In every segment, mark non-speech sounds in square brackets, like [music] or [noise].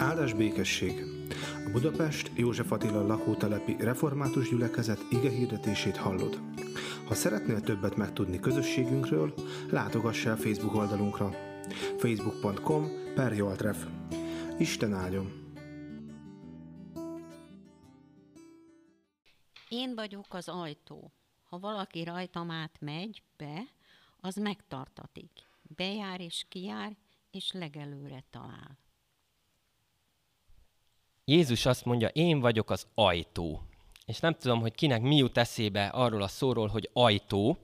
Áldás békesség! A Budapest József Attila lakótelepi református gyülekezet ige hirdetését hallod. Ha szeretnél többet megtudni közösségünkről, látogass el Facebook oldalunkra facebook.com per Joltref. Isten áldjon! Én vagyok az ajtó. Ha valaki rajtam át megy be, az megtartatik. Bejár és kijár, és legelőre talál. Jézus azt mondja, én vagyok az ajtó. És nem tudom, hogy kinek mi jut eszébe arról a szóról, hogy ajtó.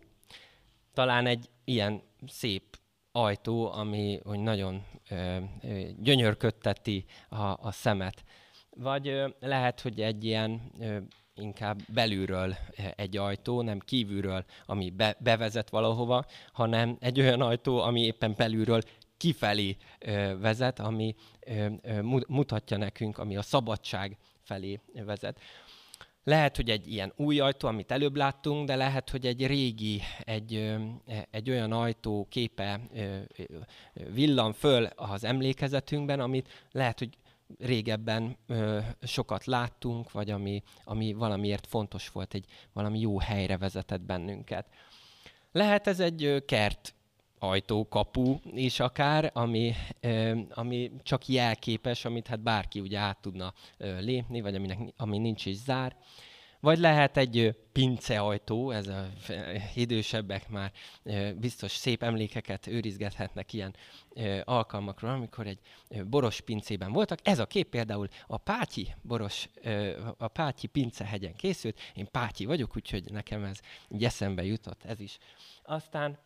Talán egy ilyen szép ajtó, ami hogy nagyon ö, ö, gyönyörködteti a, a szemet. Vagy ö, lehet, hogy egy ilyen ö, inkább belülről egy ajtó, nem kívülről, ami be, bevezet valahova, hanem egy olyan ajtó, ami éppen belülről kifelé vezet, ami mutatja nekünk, ami a szabadság felé vezet. Lehet, hogy egy ilyen új ajtó, amit előbb láttunk, de lehet, hogy egy régi, egy, egy olyan ajtó képe villan föl az emlékezetünkben, amit lehet, hogy régebben sokat láttunk, vagy ami, ami valamiért fontos volt, egy valami jó helyre vezetett bennünket. Lehet ez egy kert ajtó, kapu is akár, ami, ami csak jelképes, amit hát bárki ugye át tudna lépni, vagy aminek, ami nincs is zár. Vagy lehet egy pinceajtó, ez a idősebbek már biztos szép emlékeket őrizgethetnek ilyen alkalmakról, amikor egy boros pincében voltak. Ez a kép például a Pátyi boros, a Pátyi pincehegyen készült. Én Pátyi vagyok, úgyhogy nekem ez így eszembe jutott ez is. Aztán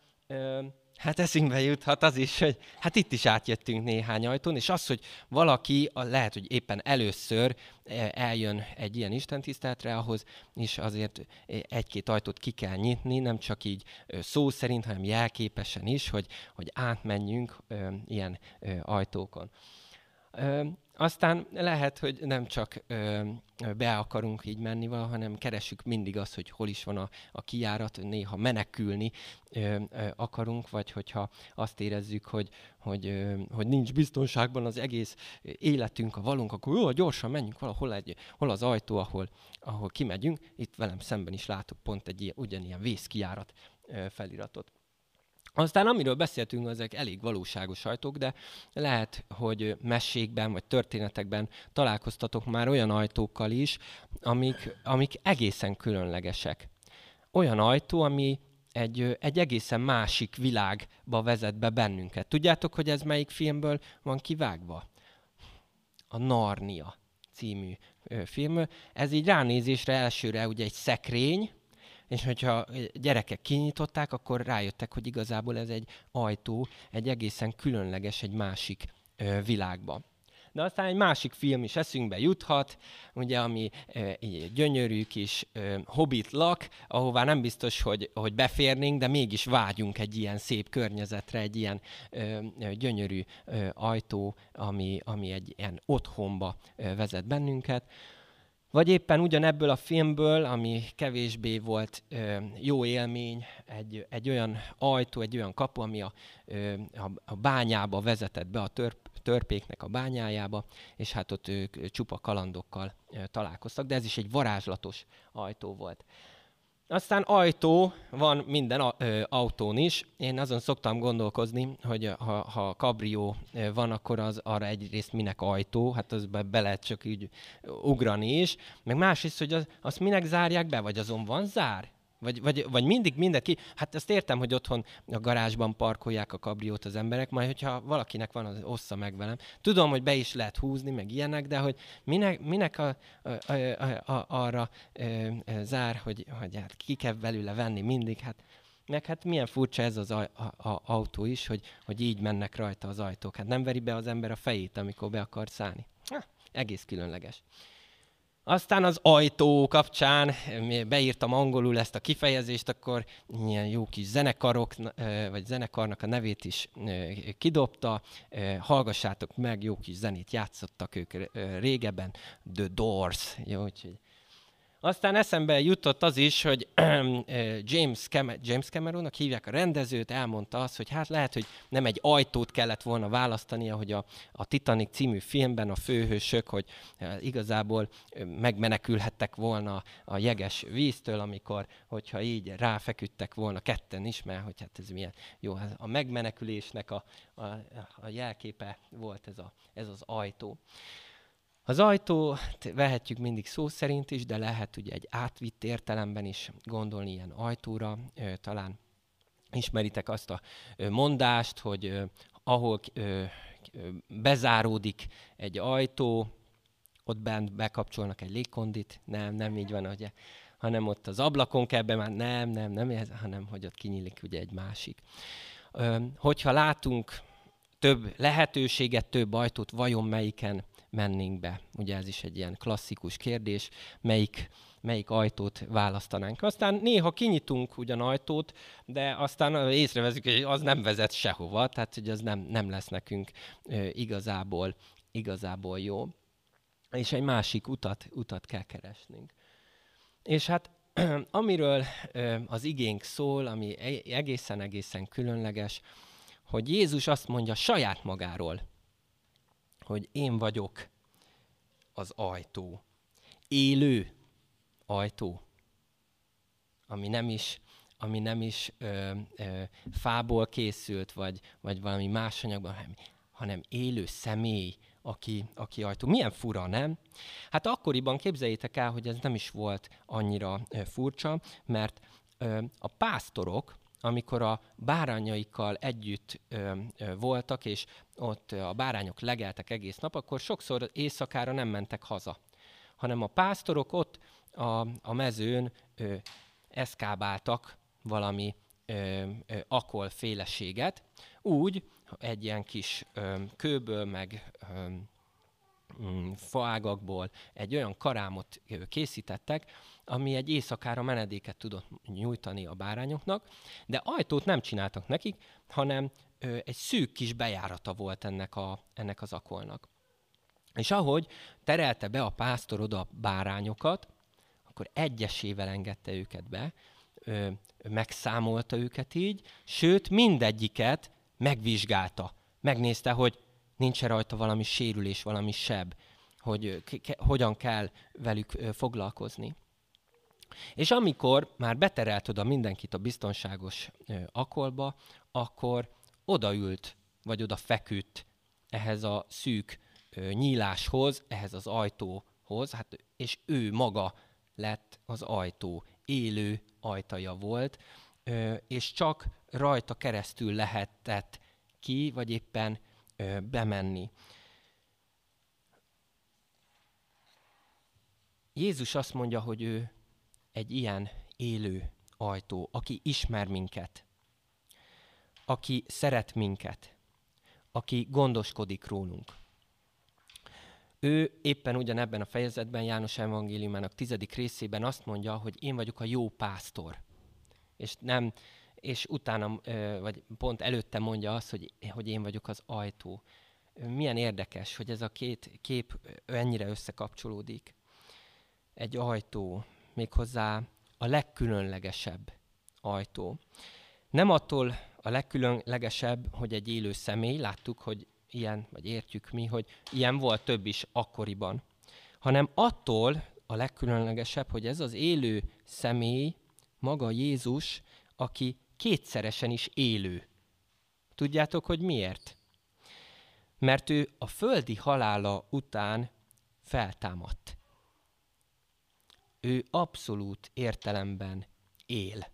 Hát eszünkbe juthat az is, hogy hát itt is átjöttünk néhány ajtón, és az, hogy valaki lehet, hogy éppen először e, eljön egy ilyen istentiszteletre, ahhoz is azért egy-két ajtót ki kell nyitni, nem csak így szó szerint, hanem jelképesen is, hogy, hogy átmenjünk ilyen ajtókon. Aztán lehet, hogy nem csak ö, be akarunk így menni vala, hanem keresünk mindig azt, hogy hol is van a, a kijárat, néha menekülni ö, ö, akarunk, vagy hogyha azt érezzük, hogy, hogy, ö, hogy nincs biztonságban az egész életünk, a valunk, akkor jó, gyorsan menjünk valahol, egy, hol az ajtó, ahol, ahol kimegyünk. Itt velem szemben is látok pont egy ilyen, ugyanilyen vészkijárat ö, feliratot. Aztán amiről beszéltünk, ezek elég valóságos ajtók, de lehet, hogy mesékben vagy történetekben találkoztatok már olyan ajtókkal is, amik, amik egészen különlegesek. Olyan ajtó, ami egy, egy egészen másik világba vezet be bennünket. Tudjátok, hogy ez melyik filmből van kivágva? A Narnia című film. Ez így ránézésre elsőre ugye egy szekrény, és hogyha gyerekek kinyitották, akkor rájöttek, hogy igazából ez egy ajtó, egy egészen különleges, egy másik ö, világba. De aztán egy másik film is eszünkbe juthat, ugye, ami egy gyönyörű kis e, hobbit lak, ahová nem biztos, hogy, hogy beférnénk, de mégis vágyunk egy ilyen szép környezetre, egy ilyen e, gyönyörű e, ajtó, ami, ami egy ilyen otthonba e, vezet bennünket. Vagy éppen ugyanebből a filmből, ami kevésbé volt ö, jó élmény, egy, egy olyan ajtó, egy olyan kapu, ami a, ö, a, a bányába vezetett be, a törp, törpéknek a bányájába, és hát ott ők csupa kalandokkal ö, találkoztak, de ez is egy varázslatos ajtó volt. Aztán ajtó van minden autón is. Én azon szoktam gondolkozni, hogy ha, ha kabrió van, akkor az arra egyrészt minek ajtó, hát az be, be lehet csak így ugrani is. Meg másrészt, hogy az, azt minek zárják be, vagy azon van zár? Vagy, vagy, vagy mindig mindenki, hát azt értem, hogy otthon a garázsban parkolják a kabriót az emberek, majd hogyha valakinek van, az ossza meg velem. Tudom, hogy be is lehet húzni, meg ilyenek, de hogy minek, minek a, a, a, a, arra ö, ö, zár, hogy, hogy hát ki kell belőle venni mindig, hát meg hát milyen furcsa ez az a, a, a autó is, hogy, hogy így mennek rajta az ajtók. Hát nem veri be az ember a fejét, amikor be akar szállni. Ha, egész különleges. Aztán az ajtó kapcsán beírtam angolul ezt a kifejezést, akkor ilyen jó kis zenekarok, vagy zenekarnak a nevét is kidobta. Hallgassátok meg, jó kis zenét játszottak ők régebben. The Doors. Jó, úgyhogy Aztán eszembe jutott az is, hogy [clears throat] James, Cam- James Cameronnak hívják a rendezőt, elmondta azt, hogy hát lehet, hogy nem egy ajtót kellett volna választani, ahogy a, a Titanic című filmben a főhősök, hogy igazából megmenekülhettek volna a jeges víztől, amikor, hogyha így ráfeküdtek volna ketten is, mert hogy hát ez milyen jó, hát a megmenekülésnek a, a, a jelképe volt ez, a, ez az ajtó. Az ajtó vehetjük mindig szó szerint is, de lehet ugye egy átvitt értelemben is gondolni ilyen ajtóra. Talán ismeritek azt a mondást, hogy ahol bezáródik egy ajtó, ott bent bekapcsolnak egy légkondit. Nem, nem így van, ugye, hanem ott az ablakon kell be, már nem, nem, nem, hanem hogy ott kinyílik ugye egy másik. Hogyha látunk több lehetőséget, több ajtót, vajon melyiken mennénk be? Ugye ez is egy ilyen klasszikus kérdés, melyik, melyik ajtót választanánk. Aztán néha kinyitunk ugyan ajtót, de aztán észreveszünk, hogy az nem vezet sehova, tehát hogy az nem, nem lesz nekünk igazából, igazából jó. És egy másik utat, utat kell keresnünk. És hát [clears throat] amiről az igénk szól, ami e-, egészen-egészen különleges, hogy Jézus azt mondja saját magáról, hogy én vagyok az ajtó. Élő ajtó, ami nem is, ami nem is ö, ö, fából készült, vagy, vagy valami más anyagban, hanem, hanem élő személy, aki, aki ajtó. Milyen fura, nem? Hát akkoriban képzeljétek el, hogy ez nem is volt annyira ö, furcsa, mert ö, a pásztorok, amikor a bárányaikkal együtt ö, ö, voltak, és ott a bárányok legeltek egész nap, akkor sokszor éjszakára nem mentek haza, hanem a pásztorok ott a, a mezőn ö, eszkábáltak valami ö, ö, akol féleséget, úgy egy ilyen kis ö, kőből, meg ö, mm, faágakból egy olyan karámot készítettek, ami egy éjszakára menedéket tudott nyújtani a bárányoknak, de ajtót nem csináltak nekik, hanem ö, egy szűk kis bejárata volt ennek, a, ennek az akolnak. És ahogy terelte be a pásztor oda a bárányokat, akkor egyesével engedte őket be, ö, megszámolta őket így, sőt mindegyiket megvizsgálta. Megnézte, hogy nincs -e rajta valami sérülés, valami seb, hogy ke- hogyan kell velük foglalkozni. És amikor már beterelt oda mindenkit a biztonságos akolba, akkor odaült, vagy oda feküdt ehhez a szűk nyíláshoz, ehhez az ajtóhoz, hát, és ő maga lett az ajtó, élő ajtaja volt, és csak rajta keresztül lehetett ki, vagy éppen bemenni. Jézus azt mondja, hogy ő egy ilyen élő ajtó, aki ismer minket, aki szeret minket, aki gondoskodik rólunk. Ő éppen ugyanebben a fejezetben, János evangéliumának tizedik részében azt mondja, hogy én vagyok a jó pásztor. És nem, és utána, vagy pont előtte mondja azt, hogy, hogy én vagyok az ajtó. Milyen érdekes, hogy ez a két kép ennyire összekapcsolódik. Egy ajtó, méghozzá a legkülönlegesebb ajtó. Nem attól a legkülönlegesebb, hogy egy élő személy, láttuk, hogy ilyen, vagy értjük mi, hogy ilyen volt több is akkoriban, hanem attól a legkülönlegesebb, hogy ez az élő személy, maga Jézus, aki kétszeresen is élő. Tudjátok, hogy miért? Mert ő a földi halála után feltámadt ő abszolút értelemben él.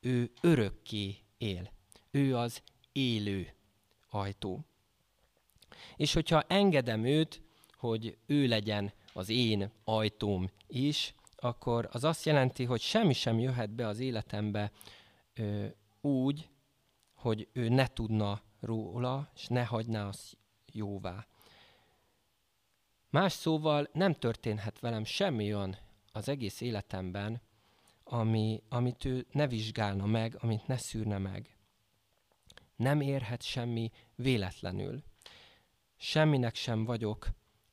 Ő örökké él. Ő az élő ajtó. És hogyha engedem őt, hogy ő legyen az én ajtóm is, akkor az azt jelenti, hogy semmi sem jöhet be az életembe ö, úgy, hogy ő ne tudna róla, és ne hagyná azt jóvá. Más szóval nem történhet velem semmi olyan az egész életemben, ami, amit ő ne vizsgálna meg, amit ne szűrne meg. Nem érhet semmi véletlenül. Semminek sem vagyok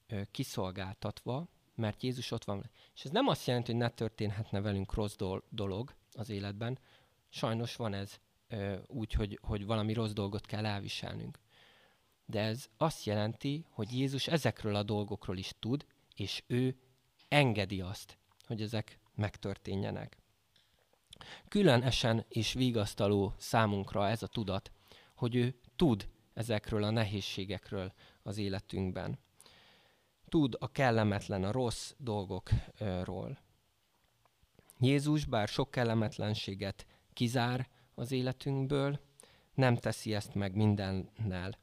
ö, kiszolgáltatva, mert Jézus ott van. És ez nem azt jelenti, hogy ne történhetne velünk rossz dolog az életben. Sajnos van ez úgy, hogy, hogy valami rossz dolgot kell elviselnünk. De ez azt jelenti, hogy Jézus ezekről a dolgokról is tud, és ő engedi azt, hogy ezek megtörténjenek. Különösen és vigasztaló számunkra ez a tudat, hogy ő tud ezekről a nehézségekről az életünkben. Tud a kellemetlen, a rossz dolgokról. Jézus bár sok kellemetlenséget kizár az életünkből, nem teszi ezt meg mindennel.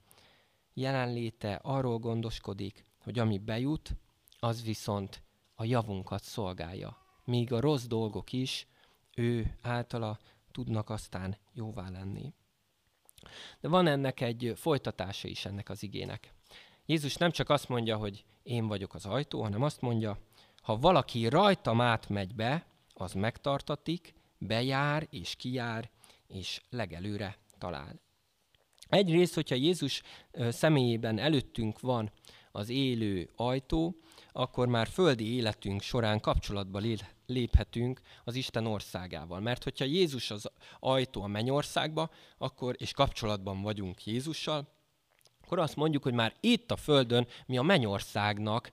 Jelenléte arról gondoskodik, hogy ami bejut, az viszont a javunkat szolgálja. Míg a rossz dolgok is ő általa tudnak aztán jóvá lenni. De van ennek egy folytatása is ennek az igének. Jézus nem csak azt mondja, hogy én vagyok az ajtó, hanem azt mondja, ha valaki rajtam átmegy be, az megtartatik, bejár és kijár, és legelőre talál. Egyrészt, hogyha Jézus személyében előttünk van az élő ajtó, akkor már földi életünk során kapcsolatba léphetünk az Isten országával. Mert hogyha Jézus az ajtó a mennyországba, akkor, és kapcsolatban vagyunk Jézussal, akkor azt mondjuk, hogy már itt a Földön mi a mennyországnak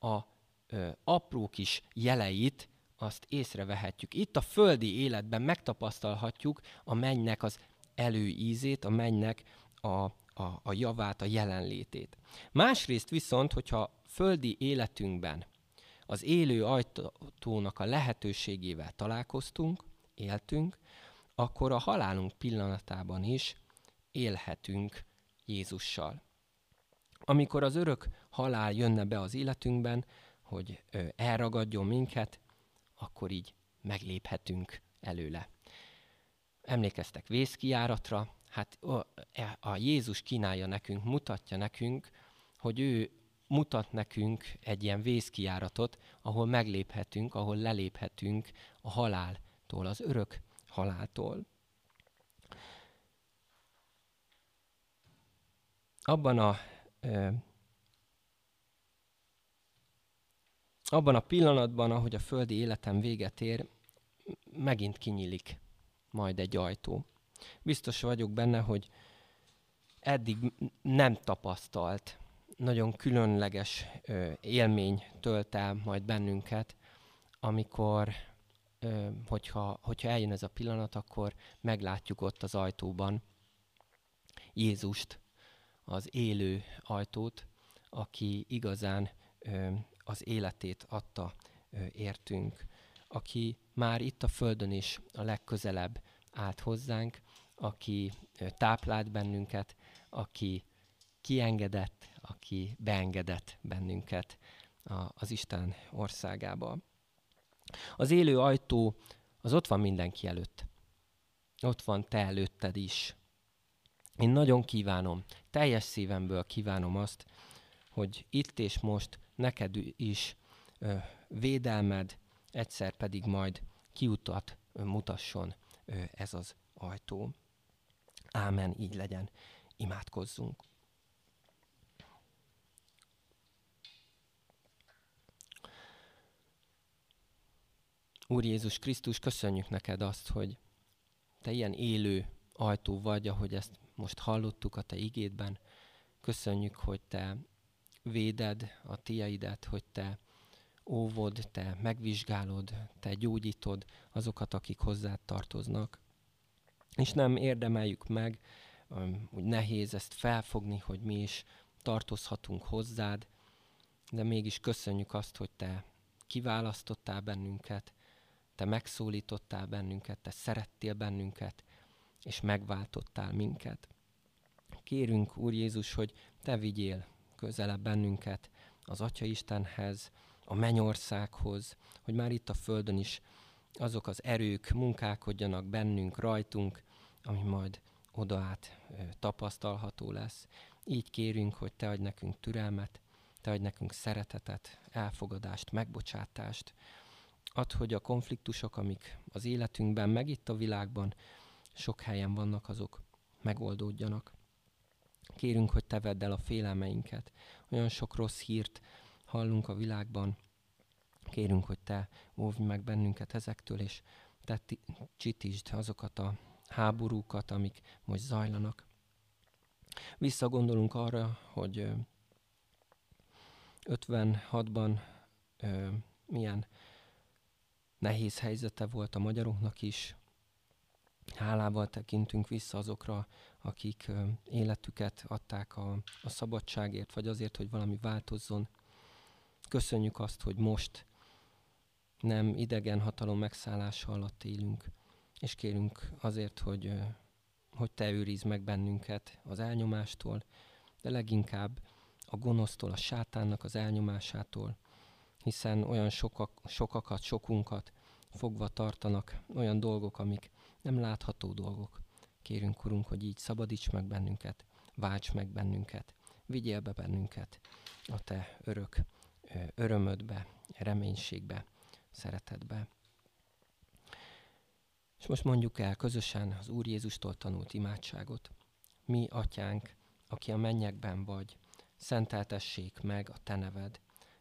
a ö, apró kis jeleit, azt észrevehetjük. Itt a földi életben megtapasztalhatjuk a mennynek az előízét, a mennynek a, a, a javát, a jelenlétét. Másrészt viszont, hogyha földi életünkben az élő ajtónak a lehetőségével találkoztunk, éltünk, akkor a halálunk pillanatában is élhetünk Jézussal. Amikor az örök halál jönne be az életünkben, hogy elragadjon minket, akkor így megléphetünk előle. Emlékeztek vészkiáratra, hát e, a Jézus kínálja nekünk, mutatja nekünk, hogy ő mutat nekünk egy ilyen vészkiáratot, ahol megléphetünk, ahol leléphetünk a haláltól, az örök haláltól. Abban a ö, abban a pillanatban, ahogy a földi életem véget ér, megint kinyílik majd egy ajtó. Biztos vagyok benne, hogy eddig nem tapasztalt nagyon különleges élmény tölt el majd bennünket, amikor, hogyha, hogyha eljön ez a pillanat, akkor meglátjuk ott az ajtóban Jézust, az élő ajtót, aki igazán az életét adta értünk, aki már itt a Földön is a legközelebb állt hozzánk, aki táplált bennünket, aki kiengedett, aki beengedett bennünket az Isten országába. Az élő ajtó az ott van mindenki előtt. Ott van te előtted is. Én nagyon kívánom, teljes szívemből kívánom azt, hogy itt és most neked is ö, védelmed, egyszer pedig majd kiutat ö, mutasson ö, ez az ajtó. Ámen, így legyen. Imádkozzunk. Úr Jézus Krisztus, köszönjük neked azt, hogy te ilyen élő ajtó vagy, ahogy ezt most hallottuk a te igédben. Köszönjük, hogy te véded a tiaidet, hogy te óvod, te megvizsgálod, te gyógyítod azokat, akik hozzád tartoznak. És nem érdemeljük meg, hogy nehéz ezt felfogni, hogy mi is tartozhatunk hozzád, de mégis köszönjük azt, hogy te kiválasztottál bennünket, te megszólítottál bennünket, te szerettél bennünket, és megváltottál minket. Kérünk, Úr Jézus, hogy te vigyél közelebb bennünket az Atya Istenhez, a mennyországhoz, hogy már itt a Földön is azok az erők munkálkodjanak bennünk, rajtunk, ami majd oda át tapasztalható lesz. Így kérünk, hogy Te adj nekünk türelmet, Te adj nekünk szeretetet, elfogadást, megbocsátást, Add, hogy a konfliktusok, amik az életünkben, meg itt a világban sok helyen vannak, azok megoldódjanak. Kérünk, hogy te vedd el a félelmeinket. Olyan sok rossz hírt hallunk a világban, Kérünk, hogy Te óvj meg bennünket ezektől, és Te csitítsd azokat a háborúkat, amik most zajlanak. Visszagondolunk arra, hogy 56-ban milyen nehéz helyzete volt a magyaroknak is. Hálával tekintünk vissza azokra, akik életüket adták a, a szabadságért, vagy azért, hogy valami változzon. Köszönjük azt, hogy most nem idegen hatalom megszállása alatt élünk, és kérünk azért, hogy, hogy Te őrizd meg bennünket az elnyomástól, de leginkább a gonosztól, a sátánnak az elnyomásától, hiszen olyan sokak, sokakat, sokunkat fogva tartanak olyan dolgok, amik nem látható dolgok. Kérünk, Urunk, hogy így szabadíts meg bennünket, válts meg bennünket, vigyél be bennünket a Te örök örömödbe, reménységbe, szeretetbe. És most mondjuk el közösen az Úr Jézustól tanult imádságot. Mi, Atyánk, aki a mennyekben vagy, szenteltessék meg a Te neved,